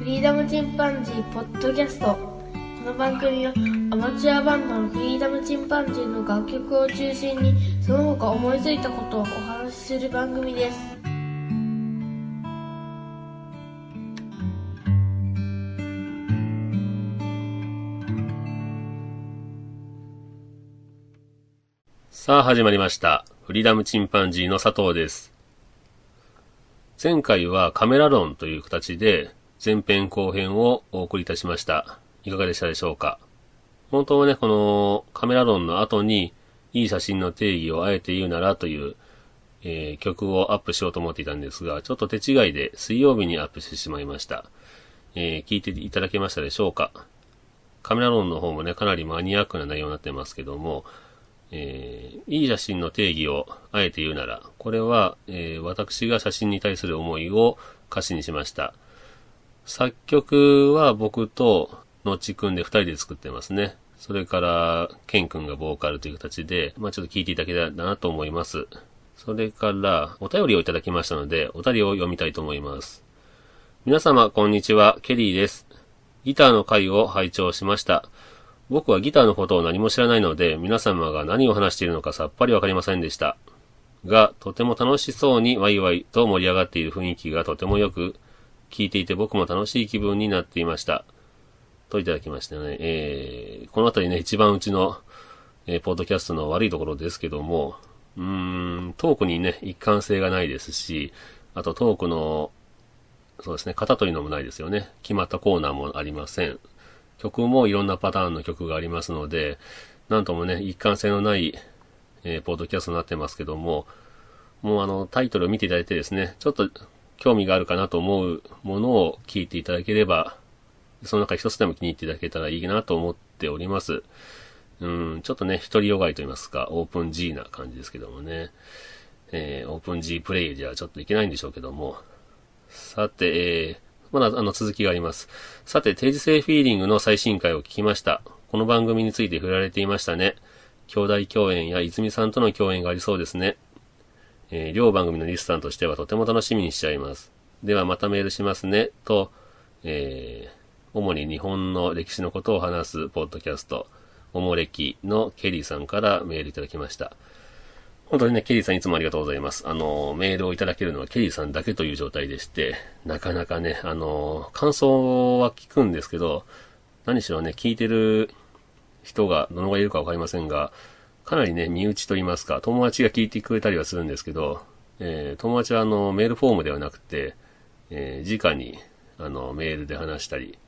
フリーダムチンパンジーポッドキャストこの番組はアマチュアバンドのフリーダムチンパンジーの楽曲を中心にその他思いついたことをお話しする番組ですさあ始まりました。フリーダムチンパンジーの佐藤です。前回はカメラ論という形で前編後編をお送りいたしました。いかがでしたでしょうか？本当はね、このカメラ論の後にいい写真の定義をあえて言うならという、えー曲をアップしようと思っていたんですが、ちょっと手違いで水曜日にアップしてしまいました。えー聞いていただけましたでしょうか？カメラ論の方もね、かなりマニアックな内容になってますけども、えーいい写真の定義をあえて言うなら、これは、えー私が写真に対する思いを歌詞にしました。作曲は僕とのちくんで二人で作ってますね。それから、ケンくんがボーカルという形で、まあちょっと聞いていただけたらなと思います。それから、お便りをいただきましたので、お便りを読みたいと思います。皆様、こんにちは。ケリーです。ギターの回を拝聴しました。僕はギターのことを何も知らないので、皆様が何を話しているのかさっぱりわかりませんでした。が、とても楽しそうにワイワイと盛り上がっている雰囲気がとてもよく、聞いていて僕も楽しい気分になっていました。といただきましたね。えー、このあたりね、一番うちの、えーポッドキャストの悪いところですけども、うーん、トークにね、一貫性がないですし、あとトークの、そうですね、型というのもないですよね。決まったコーナーもありません。曲もいろんなパターンの曲がありますので、なんともね、一貫性のない、えーポッドキャストになってますけども、もうあの、タイトルを見ていただいてですね、ちょっと興味があるかなと思うものを聞いていただければ、その中一つでも気に入っていただけたらいいなと思っております。うん、ちょっとね、独りよがりと言いますか、オープン G な感じですけどもね。えーオープン G プレイではちょっといけないんでしょうけども。さて、えーまだあの続きがあります。さて、定時制フィーリングの最新回を聞きました。この番組について触られていましたね。兄弟共演や泉さんとの共演がありそうですね。えー両番組のリスターとしてはとても楽しみにしちゃいます。ではまたメールしますね。と、えー主に日本の歴史のことを話すポッドキャスト、おもれきのケリーさんからメールいただきました。本当にね、ケリーさんいつもありがとうございます。あの、メールをいただけるのはケリーさんだけという状態でして、なかなかね、あの、感想は聞くんですけど、何しろね、聞いてる人がどのぐらいいるかわかりませんが、かなりね、身内と言いますか、友達が聞いてくれたりはするんですけど、えー友達はあの、メールフォームではなくて、えー直に、あの、メールで話したり、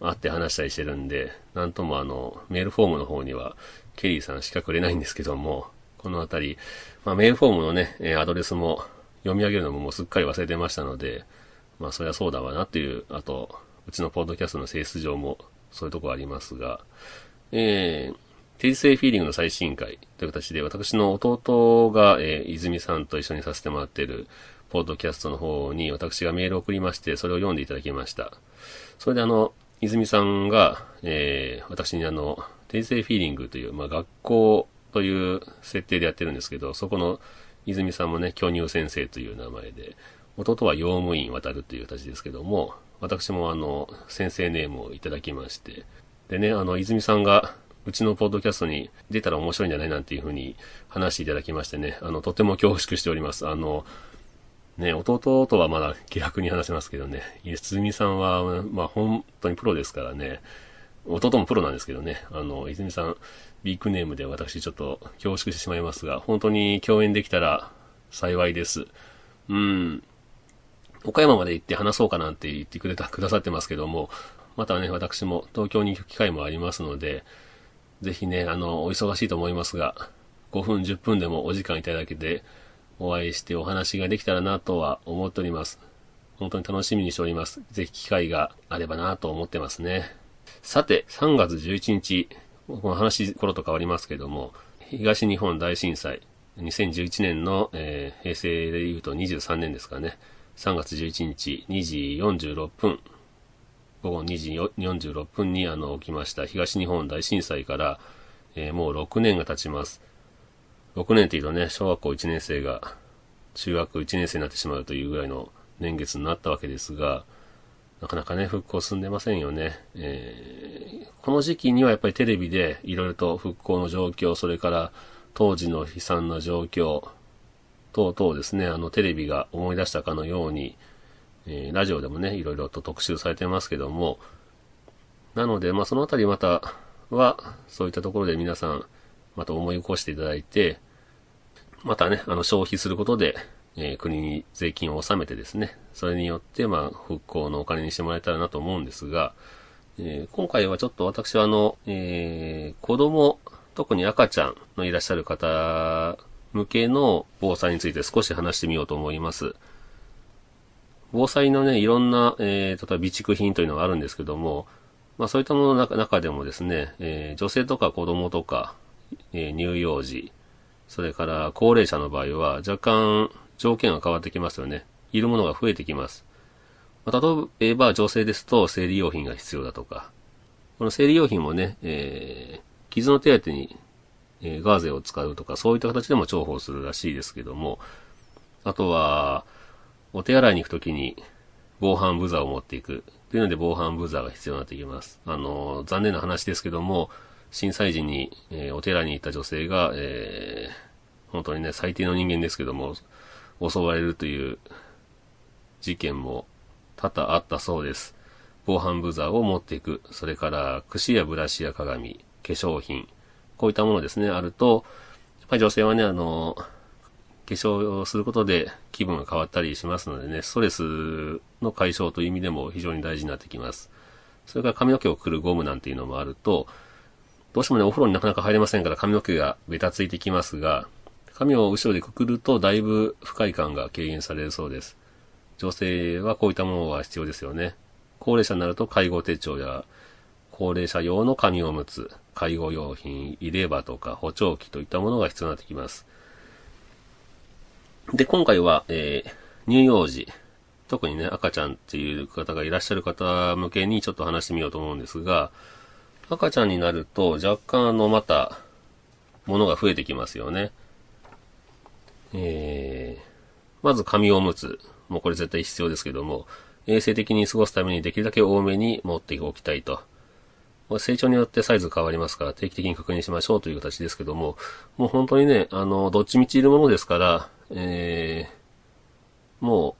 会って話したりしてるんで、なんともあの、メールフォームの方には、ケリーさんしかくれないんですけども、このあたり、まあ、メールフォームのね、えアドレスも読み上げるのももうすっかり忘れてましたので、まあ、そりゃそうだわなっていう、あと、うちのポッドキャストの性質上もそういうとこありますが、えー、定時制フィーリングの最新回という形で、私の弟が、えー泉さんと一緒にさせてもらってる、ポッドキャストの方に私がメールを送りまして、それを読んでいただきました。それであの、泉さんが、えー私にあの、定時制フィーリングという、まあ、学校という設定でやってるんですけど、そこの泉さんもね、巨乳先生という名前で、弟は用務員渡るという形ですけども、私もあの、先生ネームをいただきまして、でね、あの、泉さんが、うちのポッドキャストに出たら面白いんじゃないなんていうふうに話していただきましてね、あの、とても恐縮しております。あの、ね、弟とはまだ気楽に話せますけどね、泉さんは、まあ本当にプロですからね、弟もプロなんですけどね、あの、泉さん、ビッグネームで私ちょっと恐縮してしまいますが、本当に共演できたら幸いです。うん。岡山まで行って話そうかなんて言ってくれた、くださってますけども、またね、私も東京に行く機会もありますので、ぜひね、あの、お忙しいと思いますが、5分、10分でもお時間いただけて、お会いしてお話ができたらなとは思っております。本当に楽しみにしております。ぜひ機会があればなと思ってますね。さて、3月11日、この話、頃と変わりますけども、東日本大震災、2011年の、えー平成で言うと23年ですかね。3月11日、2時46分、午後2時46分にあの起きました東日本大震災から、えーもう6年が経ちます。6年っていうとね、小学校1年生が中学1年生になってしまうというぐらいの年月になったわけですが、なかなかね、復興進んでませんよね。えー、この時期にはやっぱりテレビでいろいろと復興の状況、それから当時の悲惨な状況、等々ですね、あのテレビが思い出したかのように、えー、ラジオでもね、いろいろと特集されてますけども、なので、まあそのあたりまたは、そういったところで皆さん、また思い起こしていただいて、またね、あの消費することで、えー、国に税金を納めてですね、それによって、まあ、復興のお金にしてもらえたらなと思うんですが、えー、今回はちょっと私はあの、えー、子供、特に赤ちゃんのいらっしゃる方向けの防災について少し話してみようと思います。防災のね、いろんな、えー、例えば備蓄品というのがあるんですけども、まあそういったものの中でもですね、えー、女性とか子供とか、えー、乳幼児、それから高齢者の場合は若干条件が変わってきますよね。いるものが増えてきます。まあ、例えば女性ですと生理用品が必要だとか、この生理用品もね、えー、傷の手当てに、えー、ガーゼを使うとか、そういった形でも重宝するらしいですけども、あとは、お手洗いに行くときに防犯ブザーを持っていく。というので防犯ブザーが必要になってきます。あの、残念な話ですけども、震災時に、えー、お寺に行った女性が、えー、本当にね、最低の人間ですけども、襲われるという事件も多々あったそうです。防犯ブザーを持っていく。それから、櫛やブラシや鏡、化粧品。こういったものですね、あると、やっぱり女性はね、あの、化粧をすることで気分が変わったりしますのでね、ストレスの解消という意味でも非常に大事になってきます。それから髪の毛をくるゴムなんていうのもあると、どうしてもね、お風呂になかなか入れませんから髪の毛がベタついてきますが、髪を後ろでくくるとだいぶ不快感が軽減されるそうです。女性はこういったものは必要ですよね。高齢者になると介護手帳や高齢者用の紙おむつ、介護用品、入れ歯とか補聴器といったものが必要になってきます。で、今回は、えー、乳幼児、特にね、赤ちゃんっていう方がいらっしゃる方向けにちょっと話してみようと思うんですが、赤ちゃんになると若干あの、また、ものが増えてきますよね。えー、まず紙おむつ。もうこれ絶対必要ですけども、衛生的に過ごすためにできるだけ多めに持っておきたいと。成長によってサイズ変わりますから定期的に確認しましょうという形ですけども、もう本当にね、あの、どっちみちいるものですから、えー、も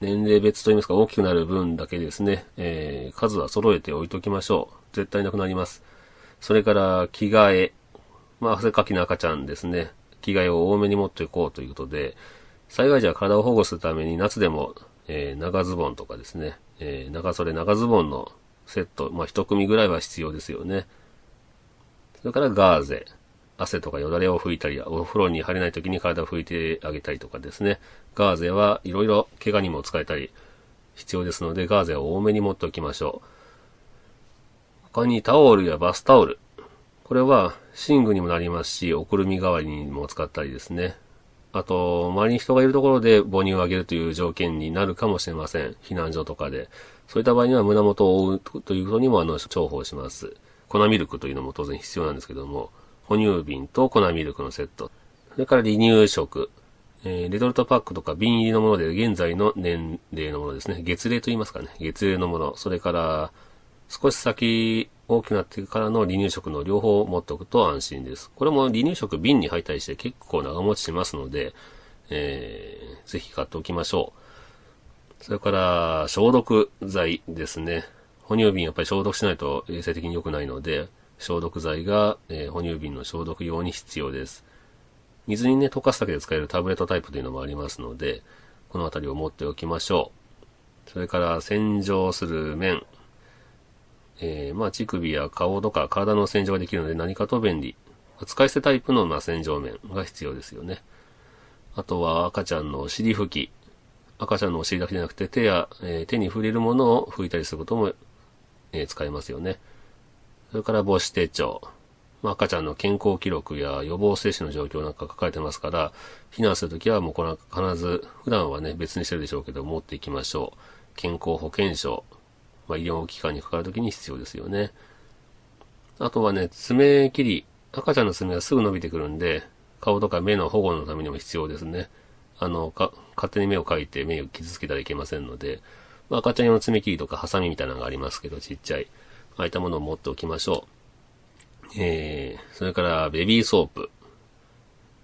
う、年齢別といいますか大きくなる分だけですね、えー、数は揃えておいときましょう。絶対なくなります。それから、着替え。まあ、汗かきの赤ちゃんですね。着替えを多めに持っていこうということで、災害時は体を保護するために夏でも、えー、長ズボンとかですね、えー、長袖長ズボンのセット、まあ一組ぐらいは必要ですよね。それからガーゼ。汗とかよだれを拭いたり、お風呂に入れない時に体を拭いてあげたりとかですね。ガーゼはいろいろ怪我にも使えたり必要ですので、ガーゼを多めに持っておきましょう。他にタオルやバスタオル。これは寝具にもなりますし、おくるみ代わりにも使ったりですね。あと、周りに人がいるところで母乳をあげるという条件になるかもしれません。避難所とかで。そういった場合には胸元を覆うということにもあの、重宝します。粉ミルクというのも当然必要なんですけども、哺乳瓶と粉ミルクのセット。それから離乳食。えー、レトルトパックとか瓶入りのもので現在の年齢のものですね。月齢と言いますかね。月齢のもの。それから、少し先大きくなってからの離乳食の両方を持っておくと安心です。これも離乳食瓶に入ったりして結構長持ちしますので、えー、ぜひ買っておきましょう。それから、消毒剤ですね。哺乳瓶やっぱり消毒しないと衛生的に良くないので、消毒剤が、えー、哺乳瓶の消毒用に必要です。水にね、溶かすだけで使えるタブレットタイプというのもありますので、このあたりを持っておきましょう。それから、洗浄する面。えー、まあ、乳首や顔とか体の洗浄ができるので何かと便利。使い捨てタイプの、まあ、洗浄面が必要ですよね。あとは赤ちゃんのお尻拭き。赤ちゃんのお尻だけじゃなくて手や、えー、手に触れるものを拭いたりすることも、えー、使えますよね。それから母子手帳。まあ、赤ちゃんの健康記録や予防接種の状況なんか書かれてますから、避難するときはもうこれは必ず、普段はね、別にしてるでしょうけど、持っていきましょう。健康保険証。まあ、医療機関にかかるときに必要ですよね。あとはね、爪切り。赤ちゃんの爪はすぐ伸びてくるんで、顔とか目の保護のためにも必要ですね。あの、か、勝手に目を描いて目を傷つけたらいけませんので、まあ、赤ちゃん用の爪切りとかハサミみたいなのがありますけど、ちっちゃい。ああいったものを持っておきましょう。えー、それからベビーソープ。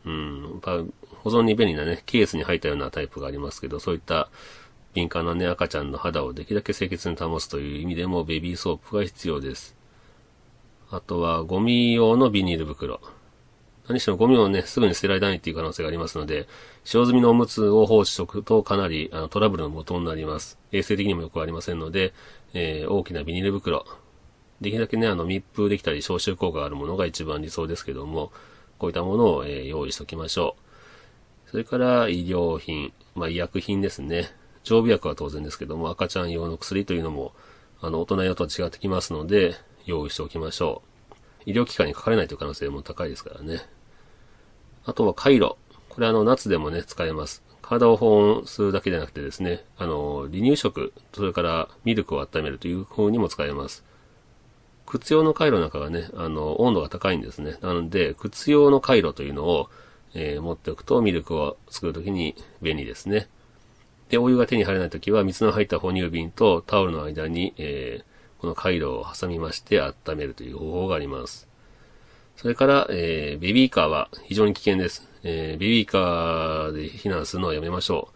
うん、やっ保存に便利なね、ケースに入ったようなタイプがありますけど、そういった敏感なね、赤ちゃんの肌をできるだけ清潔に保つという意味でもベビーソープが必要です。あとは、ゴミ用のビニール袋。何しろゴミをね、すぐに捨てられないっていう可能性がありますので、使用済みのおむつを放置しておくとかなりあのトラブルの元になります。衛生的にもよくありませんので、えー、大きなビニール袋。できるだけね、あの密封できたり消臭効果があるものが一番理想ですけども、こういったものを、え、用意しておきましょう。それから医療品、まあ医薬品ですね。常備薬は当然ですけども、赤ちゃん用の薬というのも、あの、大人用とは違ってきますので、用意しておきましょう。医療機関にかかれないという可能性も高いですからね。あとは回路。これあの、夏でもね、使えます。体を保温するだけじゃなくてですね、あの、離乳食、それからミルクを温めるという風にも使えます。靴用の回路なんかがね、あの、温度が高いんですね。なので、靴用の回路というのを、えー、持っておくとミルクを作るときに便利ですね。で、お湯が手に入らないときは、水の入った哺乳瓶とタオルの間に、えー、この回路を挟みまして温めるという方法があります。それから、えー、ベビーカーは非常に危険です。えー、ベビーカーで避難するのはやめましょ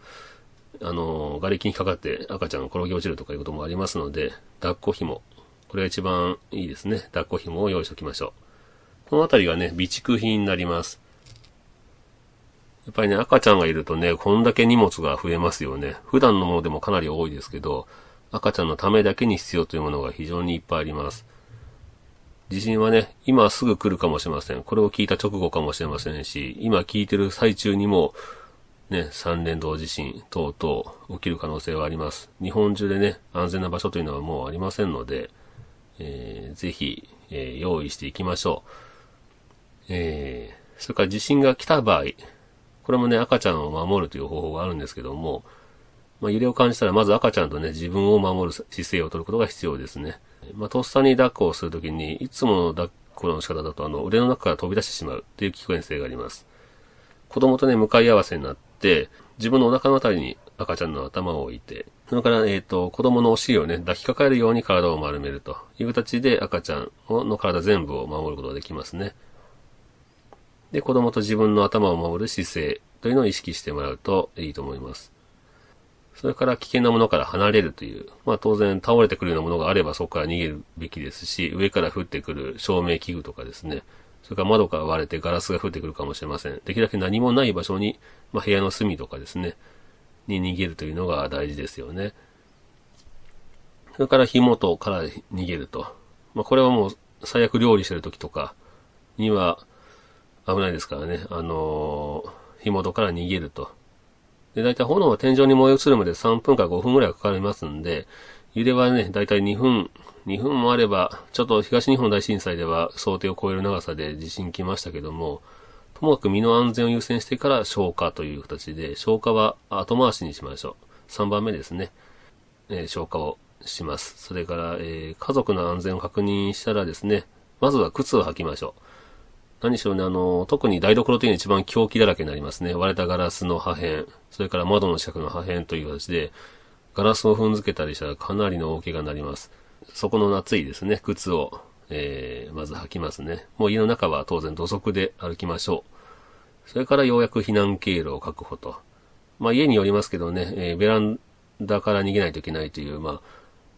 う。あの、瓦礫にかかって赤ちゃんが転げ落ちるとかいうこともありますので、抱っこ紐。これが一番いいですね。抱っこ紐を用意しておきましょう。このあたりがね、備蓄品になります。やっぱりね、赤ちゃんがいるとね、こんだけ荷物が増えますよね。普段のものでもかなり多いですけど、赤ちゃんのためだけに必要というものが非常にいっぱいあります。地震はね、今すぐ来るかもしれません。これを聞いた直後かもしれませんし、今聞いてる最中にも、ね、三連動地震等々起きる可能性はあります。日本中でね、安全な場所というのはもうありませんので、えー、ぜひ、えー、用意していきましょう。えー、それから地震が来た場合、これもね、赤ちゃんを守るという方法があるんですけども、まあ、揺れを感じたら、まず赤ちゃんとね、自分を守る姿勢を取ることが必要ですね。まあ、とっさに抱っこをするときに、いつもの抱っこの仕方だと、あの、腕の中から飛び出してしまうっていう危険性があります。子供とね、向かい合わせになって、自分のお腹のあたりに赤ちゃんの頭を置いて、それから、えっ、ー、と、子供のお尻をね、抱きかかえるように体を丸めるという形で赤ちゃんの体全部を守ることができますね。で、子供と自分の頭を守る姿勢というのを意識してもらうといいと思います。それから危険なものから離れるという、まあ当然倒れてくるようなものがあればそこから逃げるべきですし、上から降ってくる照明器具とかですね、それから窓から割れてガラスが降ってくるかもしれません。できるだけ何もない場所に、まあ部屋の隅とかですね、に逃げるというのが大事ですよね。それから火元から逃げると。まあこれはもう最悪料理してる時とかには危ないですからね、あのー、火元から逃げると。で、だいたい炎は天井に燃え移るまで3分から5分ぐらいかかりますんで、揺れはね、だいたい2分、2分もあれば、ちょっと東日本大震災では想定を超える長さで地震来ましたけども、ともかく身の安全を優先してから消火という形で、消火は後回しにしましょう。3番目ですね。えー、消火をします。それから、えー、家族の安全を確認したらですね、まずは靴を履きましょう。何しろね、あの、特に台所というのは一番狂気だらけになりますね。割れたガラスの破片、それから窓の近くの破片という形で、ガラスを踏んづけたりしたらかなりの大怪我になります。そこの夏いですね、靴を、えー、まず履きますね。もう家の中は当然土足で歩きましょう。それからようやく避難経路を確保と。まあ家によりますけどね、えー、ベランダから逃げないといけないという、まあ、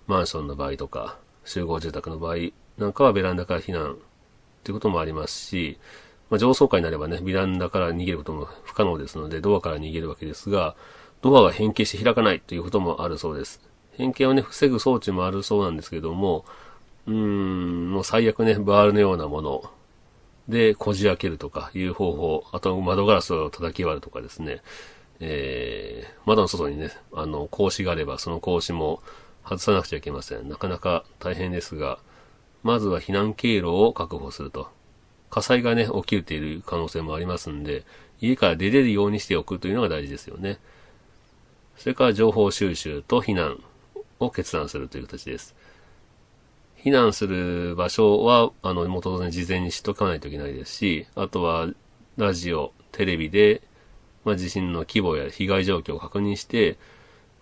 マンションの場合とか、集合住宅の場合なんかはベランダから避難っていうこともありますし、まあ、上層階になればね、ビランダから逃げることも不可能ですので、ドアから逃げるわけですが、ドアが変形して開かないということもあるそうです。変形をね、防ぐ装置もあるそうなんですけども、うん、もう最悪ね、バールのようなものでこじ開けるとかいう方法、あと窓ガラスを叩き割るとかですね、えー、窓の外にね、あの、格子があれば、その格子も外さなくちゃいけません。なかなか大変ですが、まずは避難経路を確保すると。火災がね、起きるている可能性もありますんで、家から出れるようにしておくというのが大事ですよね。それから情報収集と避難を決断するという形です。避難する場所は、あの、元々事前に知っとかないといけないですし、あとは、ラジオ、テレビで、まあ、地震の規模や被害状況を確認して、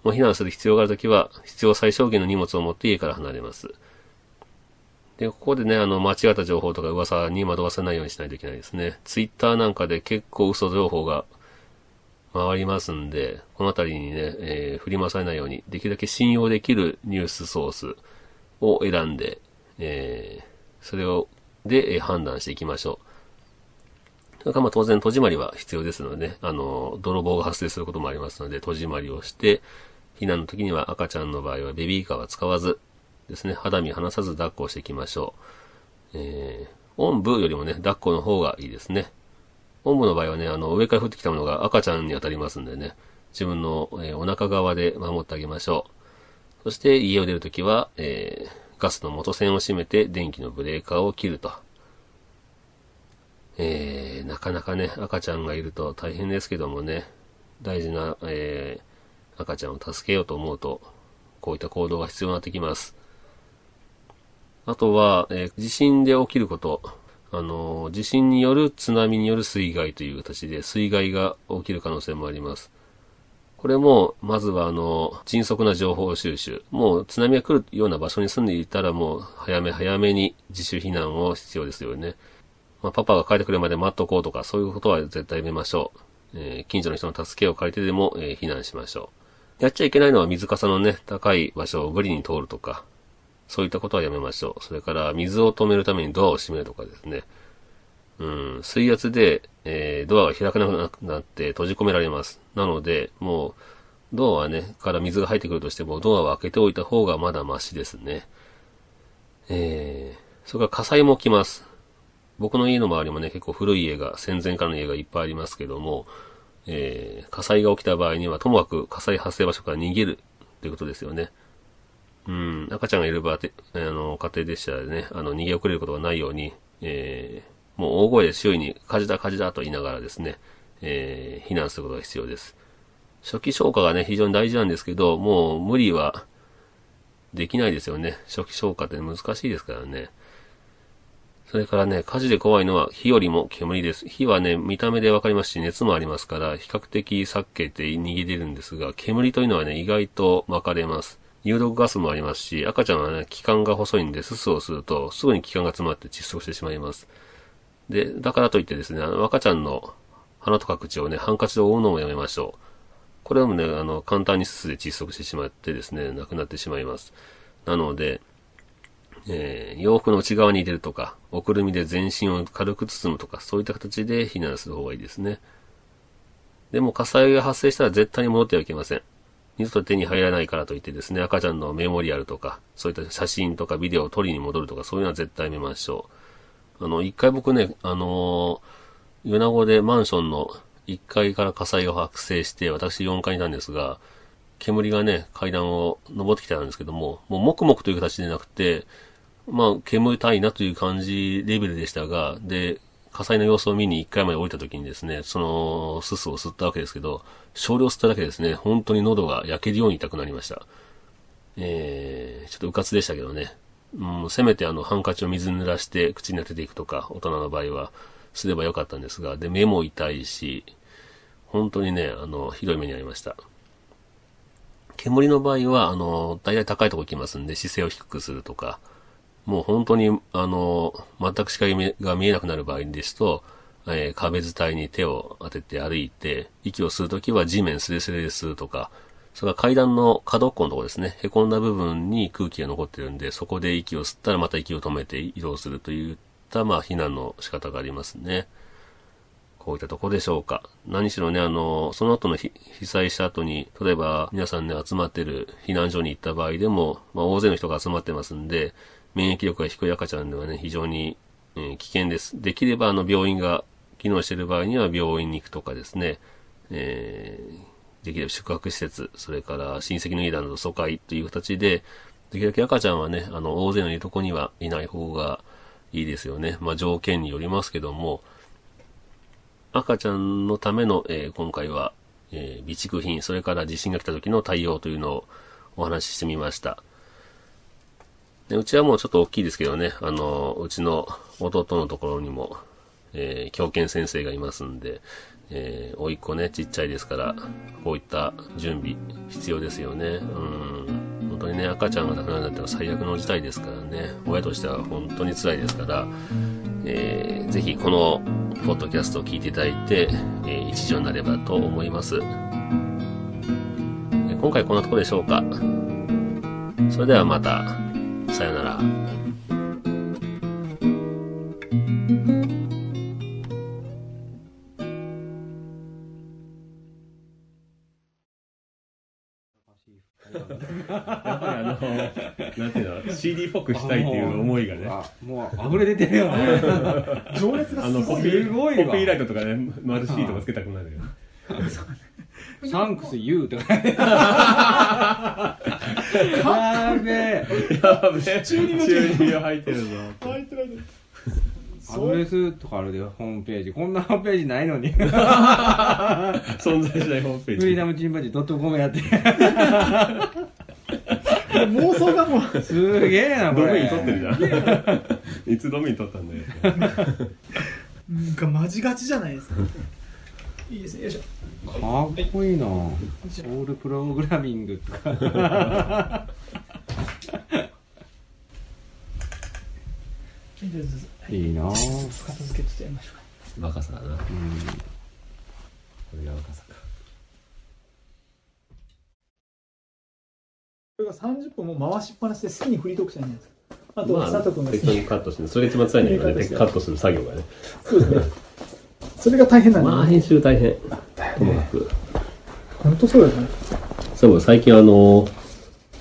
もう避難する必要があるときは、必要最小限の荷物を持って家から離れます。で、ここでね、あの、間違った情報とか噂に惑わさないようにしないといけないですね。ツイッターなんかで結構嘘情報が回りますんで、このあたりにね、えー、振り回されないように、できるだけ信用できるニュースソースを選んで、えー、それを、で、え、判断していきましょう。それからまあ当然戸締まりは必要ですので、ね、あの、泥棒が発生することもありますので、戸締まりをして、避難の時には赤ちゃんの場合はベビーカーは使わず、ですね、肌身離さず抱っこしていきましょう。えー、おんぶよりもね、抱っこの方がいいですね。おんぶの場合はね、あの、上から降ってきたものが赤ちゃんに当たりますんでね、自分の、えー、お腹側で守ってあげましょう。そして家を出るときは、えー、ガスの元栓を閉めて電気のブレーカーを切ると。えー、なかなかね、赤ちゃんがいると大変ですけどもね、大事な、えー、赤ちゃんを助けようと思うと、こういった行動が必要になってきます。あとは、えー、地震で起きること。あの、地震による津波による水害という形で水害が起きる可能性もあります。これも、まずはあの、迅速な情報収集。もう津波が来るような場所に住んでいたらもう、早め早めに自主避難を必要ですよね。まあ、パパが帰ってくるまで待っとこうとか、そういうことは絶対やめましょう。えー、近所の人の助けを借りてでも、えー、避難しましょう。やっちゃいけないのは水かさのね、高い場所を無理に通るとか、そういったことはやめましょう。それから水を止めるためにドアを閉めるとかですね。うん、水圧で、えー、ドアが開かなくなって閉じ込められます。なので、もう、ドアはね、から水が入ってくるとしても、ドアを開けておいた方がまだマシですね。えー、それから火災も起きます。僕の家の周りもね、結構古い家が、戦前からの家がいっぱいありますけども、えー、火災が起きた場合には、ともかく火災発生場所から逃げるということですよね。うん、赤ちゃんがいる場で、あの、家庭でしたらね、あの、逃げ遅れることがないように、えー、もう大声で周囲に火事だ火事だと言いながらですね、えー、避難することが必要です。初期消火がね、非常に大事なんですけど、もう無理はできないですよね。初期消火って難しいですからね。それからね、火事で怖いのは火よりも煙です。火はね、見た目でわかりますし、熱もありますから、比較的避けて逃げ出るんですが、煙というのはね、意外と分かれます。有毒ガスもありますし、赤ちゃんはね、気管が細いんで、すすをすると、すぐに気管が詰まって窒息してしまいます。で、だからといってですね、あの赤ちゃんの鼻とか口をね、ハンカチで覆うのもやめましょう。これもね、あの、簡単にすすで窒息してしまってですね、亡くなってしまいます。なので、えー、洋服の内側に入れるとか、おくるみで全身を軽く包むとか、そういった形で避難する方がいいですね。でも火災が発生したら絶対に戻ってはいけません。二度と手に入らないからといってですね、赤ちゃんのメモリアルとか、そういった写真とかビデオを撮りに戻るとか、そういうのは絶対見ましょう。あの、一回僕ね、あのー、米子でマンションの1階から火災が発生して、私4階にいたんですが、煙がね、階段を登ってきたんですけども、もう黙々という形でなくて、まあ、煙たいなという感じレベルでしたが、で、火災の様子を見に1回まで降りた時にですね、そのすすを吸ったわけですけど、少量吸っただけですね、本当に喉が焼けるように痛くなりました。えー、ちょっとうかつでしたけどね。う、せめてあの、ハンカチを水に濡らして口に当てていくとか、大人の場合はすればよかったんですが、で、目も痛いし、本当にね、あの、ひどい目に遭いました。煙の場合は、あの、大体高いとこ行きますんで、姿勢を低くするとか、もう本当に、あの、全く視界が見えなくなる場合ですと、えー、壁伝いに手を当てて歩いて、息を吸うときは地面スレスレで吸うとか、それから階段の角っこのところですね、凹んだ部分に空気が残ってるんで、そこで息を吸ったらまた息を止めて移動するといった、まあ、避難の仕方がありますね。こういったとこでしょうか。何しろね、あの、その後の被災した後に、例えば皆さんね、集まってる避難所に行った場合でも、まあ、大勢の人が集まってますんで、免疫力が低い赤ちゃんではね、非常に、えー、危険です。できれば、あの、病院が機能している場合には病院に行くとかですね、えー、できれば宿泊施設、それから親戚の家など疎開という形で、できるだけ赤ちゃんはね、あの、大勢のいるとこにはいない方がいいですよね。まあ、条件によりますけども、赤ちゃんのための、えー、今回は、えー、備蓄品、それから地震が来た時の対応というのをお話ししてみました。でうちはもうちょっと大きいですけどね、あの、うちの弟のところにも、えー、狂犬先生がいますんで、えー、甥っ子ね、ちっちゃいですから、こういった準備、必要ですよね。うん。本当にね、赤ちゃんが亡くなるなんだったら最悪の事態ですからね、親としては本当に辛いですから、えー、ぜひこの、ポッドキャストを聞いていただいて、えー、一助になればと思います。え今回こんなとこでしょうか。それではまた、さよなら。やっぱりあの、なんていうの、CD っぽくしたいっていう思いがね。あもう溢れ出てるよね。情熱があの、すごいー、コピーライトとかね、丸 C とかつけたくなるよ。サンクス U とか。やべえ。やべえ、中二病入ってるぞ。入ってないでアドレスとかあるで、ホームページ。こんなホームページないのに。存在しないホームページ。フリーダムチンパンジー .com やって。妄想がもうすげえな、これ。ドメイン取ってるじゃん。いつドメイン取ったんだよ。なんかマジガチじゃないですかいいですねよいしょかっこいいなオールプログラミングとか。いいな片付けてやりましょうか。若さだな。これが若さか。これが30分もう回しっぱなしで好きにフリートークしたいんじゃないですか。あと、まあ佐藤君がににカットして、それが一番辛いんだけどね、カットする作業がね。そうですねそれが大変なんだ、まあ、編集大変。ともかく。本当そうだよね。そう、最近あの、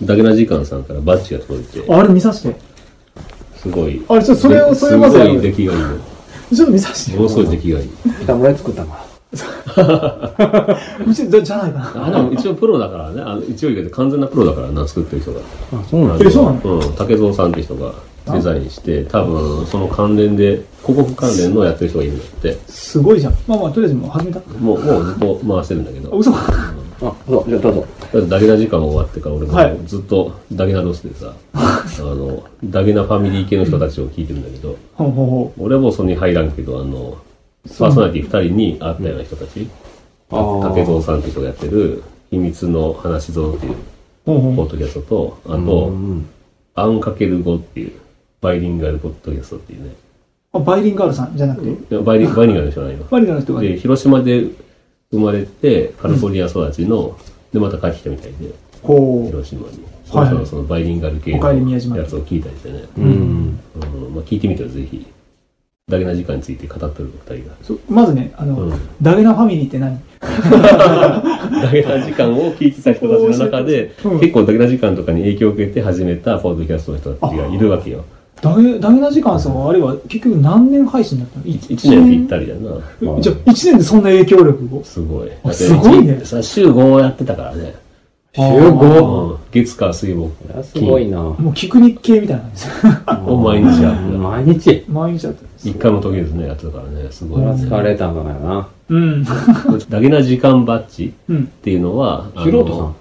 ダゲな時間さんからバッジが届いて、あれ見させてすごい。あれちょそれをそれまずやるすごい出来がいいの。ちょっと見させてものすごい出来がいい。北村作ったか うちじゃじゃないかなあ、でも一応プロだからね。あの一応言うけど完全なプロだからな、作ってる人が。ら。あ、そうなんえそうなのうん、竹蔵さんって人がデザインして、多分その関連で、広告関連のやってる人がいるんだって。すごいじゃんまあまあとりあえずもう始めたもう、もうずっと回してるんだけど。あ嘘あ、そう、じゃあどうぞ。ダゲな時間終わってから俺はい。もずっとダゲなロスでさ、あの、ダゲなファミリー系の人たちを聞いてるんだけど、ほうほうほ俺はもうそれに入らんけど、あの、パーソナリティ二人に会ったような人たち、あー。竹蔵さんって人がやってる、秘密の話像っていうポッドキャストと、あうと、ん。アンかける語っていう、バイリンガルポッドキャストっていうね。あバイリンガールさんじゃなくて、いやバイリンバイリンガルの人じゃないの。バイリンガルの人が。で、広島で生まれて、カリフォルニア育ちの、で、また帰ってきたみたいで、こう広島に。そはいそのバイリンガル系のやつを聞いたりしてね。うん。うんまあ、聞いてみてよ、ぜひ。ダゲな時間について語ってる二人が。そまずねあの、うんダゲナファミリーって何？ダゲな時間を聞いてた人たちの中で、うん結構ダゲな時間とかに影響を受けて始めたポッドキャストの人たちがいるわけよ。ダゲダゲナ時間さんはあれは結局何年配信だったの？一一年ぴったりだよな。えじゃあ1年でそんな影響力を？すごい。あすごいねさ、週5やってたからね。週あ5。うん月火水木すごいな。もう聞く日系みたいなんですよ を毎日やってた。毎日？毎日やって一回も途切れずね、やってたからね、すごい。そりゃ疲れたんだからな。うん ダゲな時間バッジうんっていうのは、あの素人さん？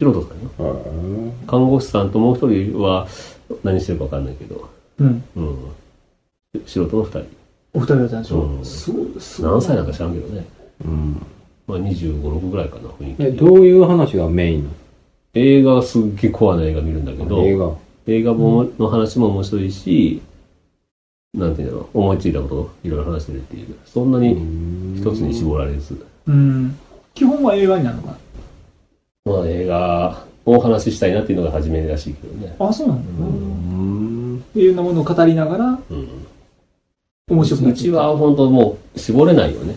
素人さんよ。看護師さんともう一人は何してるかわかんないけど、うんうん。素人の二人。お二人だったんでしょ、うんすごいすごい何歳なんか知らんけどね。うん。まあ25、6ぐらいかな、雰囲気。え、どういう話がメイン映画はすっげえコアな映画見るんだけど、の映画。映画もの話も面白いし、なんていうんだろう、思いついたことをいろいろ話してるっていう、そんなに一つに絞られず、うん基本は映画になるのかまあ映画をお話ししたいなっていうのが初めらしいけどね。なあそうなんだ、うん。いろんなものを語りながらうん。面白くなうっていくちは本当もう絞れないよね。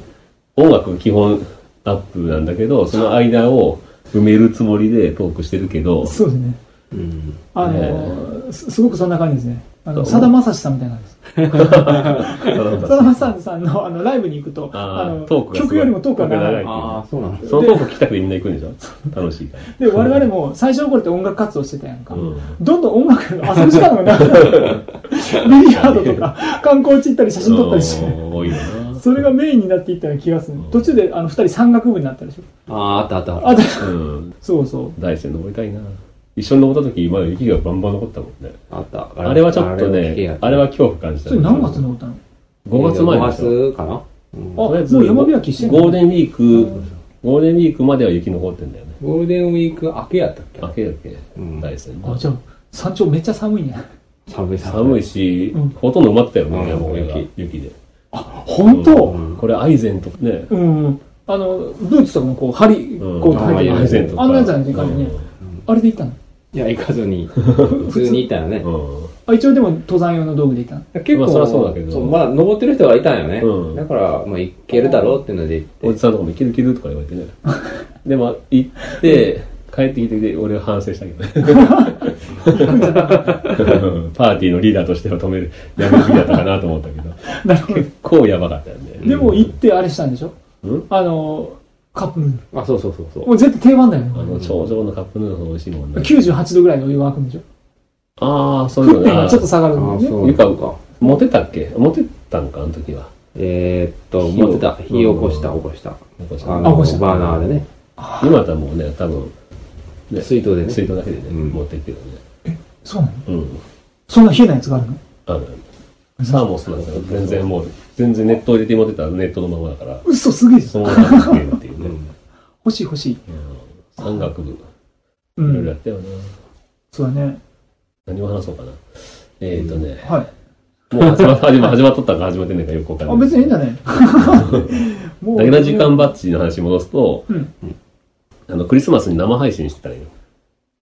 音楽基本アップなんだけど、その間を埋めるつもりでトークしてるけど、そうですねうん。あの、えすすごくそんな感じですね。さだまさしさんみたいなんです。さだまさしさんのあのライブに行くとあーの曲よりもトークが長い。ああ、そうなんだ。そのトーク聞きたくてみんな行くんでしょ？楽しいから。で我々も最初の頃って音楽活動してたやんか、うん。どんどん音楽の遊ぶ時間がなくなる。ビリヤードとか観光地行ったり写真撮ったりして。うん多いよな。それがメインになっていったような気がする。途中であの二人山岳部になったでしょ。ああ、あったあった。あった。そうそう。大山登りたいな。一緒に登った時、まだ雪がバンバン残ったもんね。あった。あれはちょっとね、あれはは恐怖感じた。それ何月登ったの？5月前5でしょ。月かな？うんあとりあえずもう山開きしてんの？ゴールデンウィーク、ゴールデンウィークまでは雪残ってんだよね。ゴールデンウィーク明けやったっけ？明けだっけ？うん大山あ、じゃあ、山頂めっちゃ寒いね。寒い寒いしうん、ほとんど埋まってたよね、うん山小屋が雪。雪で。本当？うんこれアイゼンとかね。うん。あの、ブーツとかもこう、針、うんこうあアイゼンとか。あんなやつじゃないかね。あれで行ったの？いや、行かずに、普通に行ったよねあ、一応でも登山用の道具で行ったの？結構、まあそりゃそうだけどまだ登ってる人がいたんよね。うんだから、まあ、行けるだろうっていうので行って。おじさんとかもいけるいけるとか言われてね。でも、行って、帰ってきて、俺は反省したけどね。パーティーのリーダーとしては止める、やめるべきだったかなと思ったけど、なるほど。結構やばかったよね。でも行ってあれしたんでしょ？うん？あの、カップヌードあ、そうそうそうそうル。。もう絶対定番だよね。あの、頂上のカップヌードル美味しいもんね。98度ぐらいのお湯が沸くんでしょああ、そういうのね。ちょっと下がるんだあ、よね。そうゆかか。持てたっけ？持てたんか、あの時は。えーっと、火を持ってた。火起こした、起こした。残したあの、あ起こしたバーナーでね。今だもうね、多分、ね水筒でね。水筒だけでね、うん持っていくよね。そうなの？うん。そんな冷えないやつがあるの？あるサーモスなんか全然もう、全然ネット入れて持ってたらネットのままだから、嘘すげえ。そのまま食えるっていうね。欲しい欲しい。うん山岳部、ういろいろやん。ったよな。そうだね。何を話そうかな。えーとね、はい。もう始ま始ま始まっとったんか始まってんねんかよくわかんなあ、い。別にいいんだね。もだけな時間バッジの話に戻すと、うんあの、クリスマスに生配信してたんよ。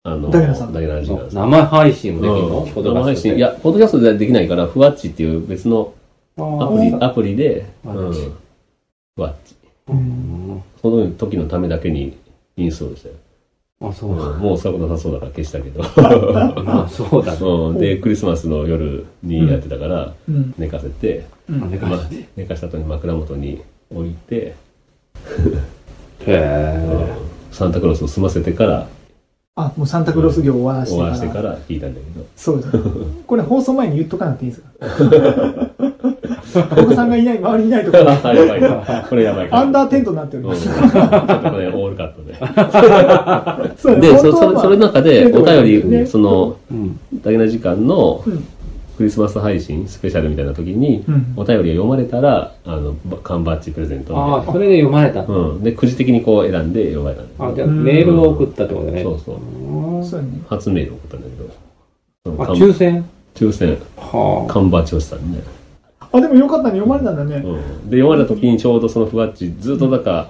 あの、だけなさんだけな時間さん。生配信もできるの？うん生配信。い、や、ポッドキャストではできないから、ふわっちっていう別のアプリ、アプリで、うん。ふわっちその時のためだけにインストールしたよ。あ、そうなんだもうことなさそうだから消したけど。まあ、そうだね。うん。で、クリスマスの夜にやってたから、うん。寝かせて、うんあ寝かまして寝かした後に枕元に置いて、へえ。サンタクロースを済ませてから、あ、もうサンタクロース業終わらして終から。わらしてから聞いたんだけど。そうです。これ放送前に言っとかなくていいですか？お子さんがいない、周りにいないとか、あ、やばいな。これやばいから。アンダーテントになっておりうんます。ちょっとこれオールカットで。そで、そ、そそれの中で、お便ねり、その、うん。だけな時間のうんクリスマス配信、スペシャルみたいな時に、うんお便りが読まれたら、あの、ば缶バッジプレゼントみたいなああ、それで読まれた。うん。で、くじ的にこう選んで読まれたあ、じゃあメールを送ったってことね。そうそう。初メールを送ったんだけど、あ、缶抽選？抽選、は缶バッジをしたんね。あ、でもよかったね、読まれたんだね。うん。で、読まれた時にちょうどそのふわっち、ずっとなんか、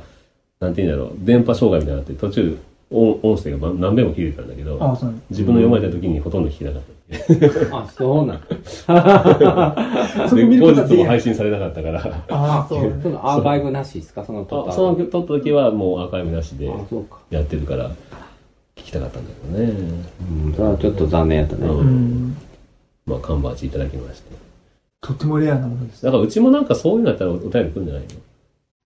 なんて言うんだろう、電波障害みたいになって、途中、音音声が何べも聞いてたんだけど、あ、そうね。自分の読まれた時にほとんど聞けなかった。あ。あ、そうなんだ。そこで、後日も配信されなかったから、あ、そうね。そのアーカイブなしですか？その撮ったあその撮った時はもうアーカイブなしで。やってるから、聞きたかったんだけどね。うん、それはちょっと残念やったね。ううんん。まあ、缶バッジいただきまして。とってもレアなものです。だからうちもなんかそういうのやったらお便り来るんじゃない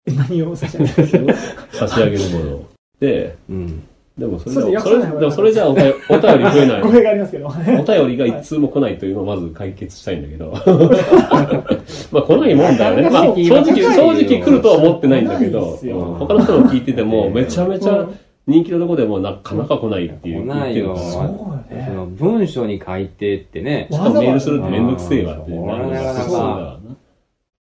え何を？差し上げるの差し上げるものを。で、うん。でもそれじゃ、それでもそれじゃお便り お便り増えない。語弊がありますけど。お便りが一通も来ないというのをまず解決したいんだけど。まあ来ないもんだよね。まあ正直、正直来るとは思ってないんだけど、他の人の聞いててもめちゃめちゃ人気のとこでもなかなか来ないっていう来ないよそうよそね。の文章に書いてってね。しかもメールするってめんどくせえわってうんなるかなかそうだわ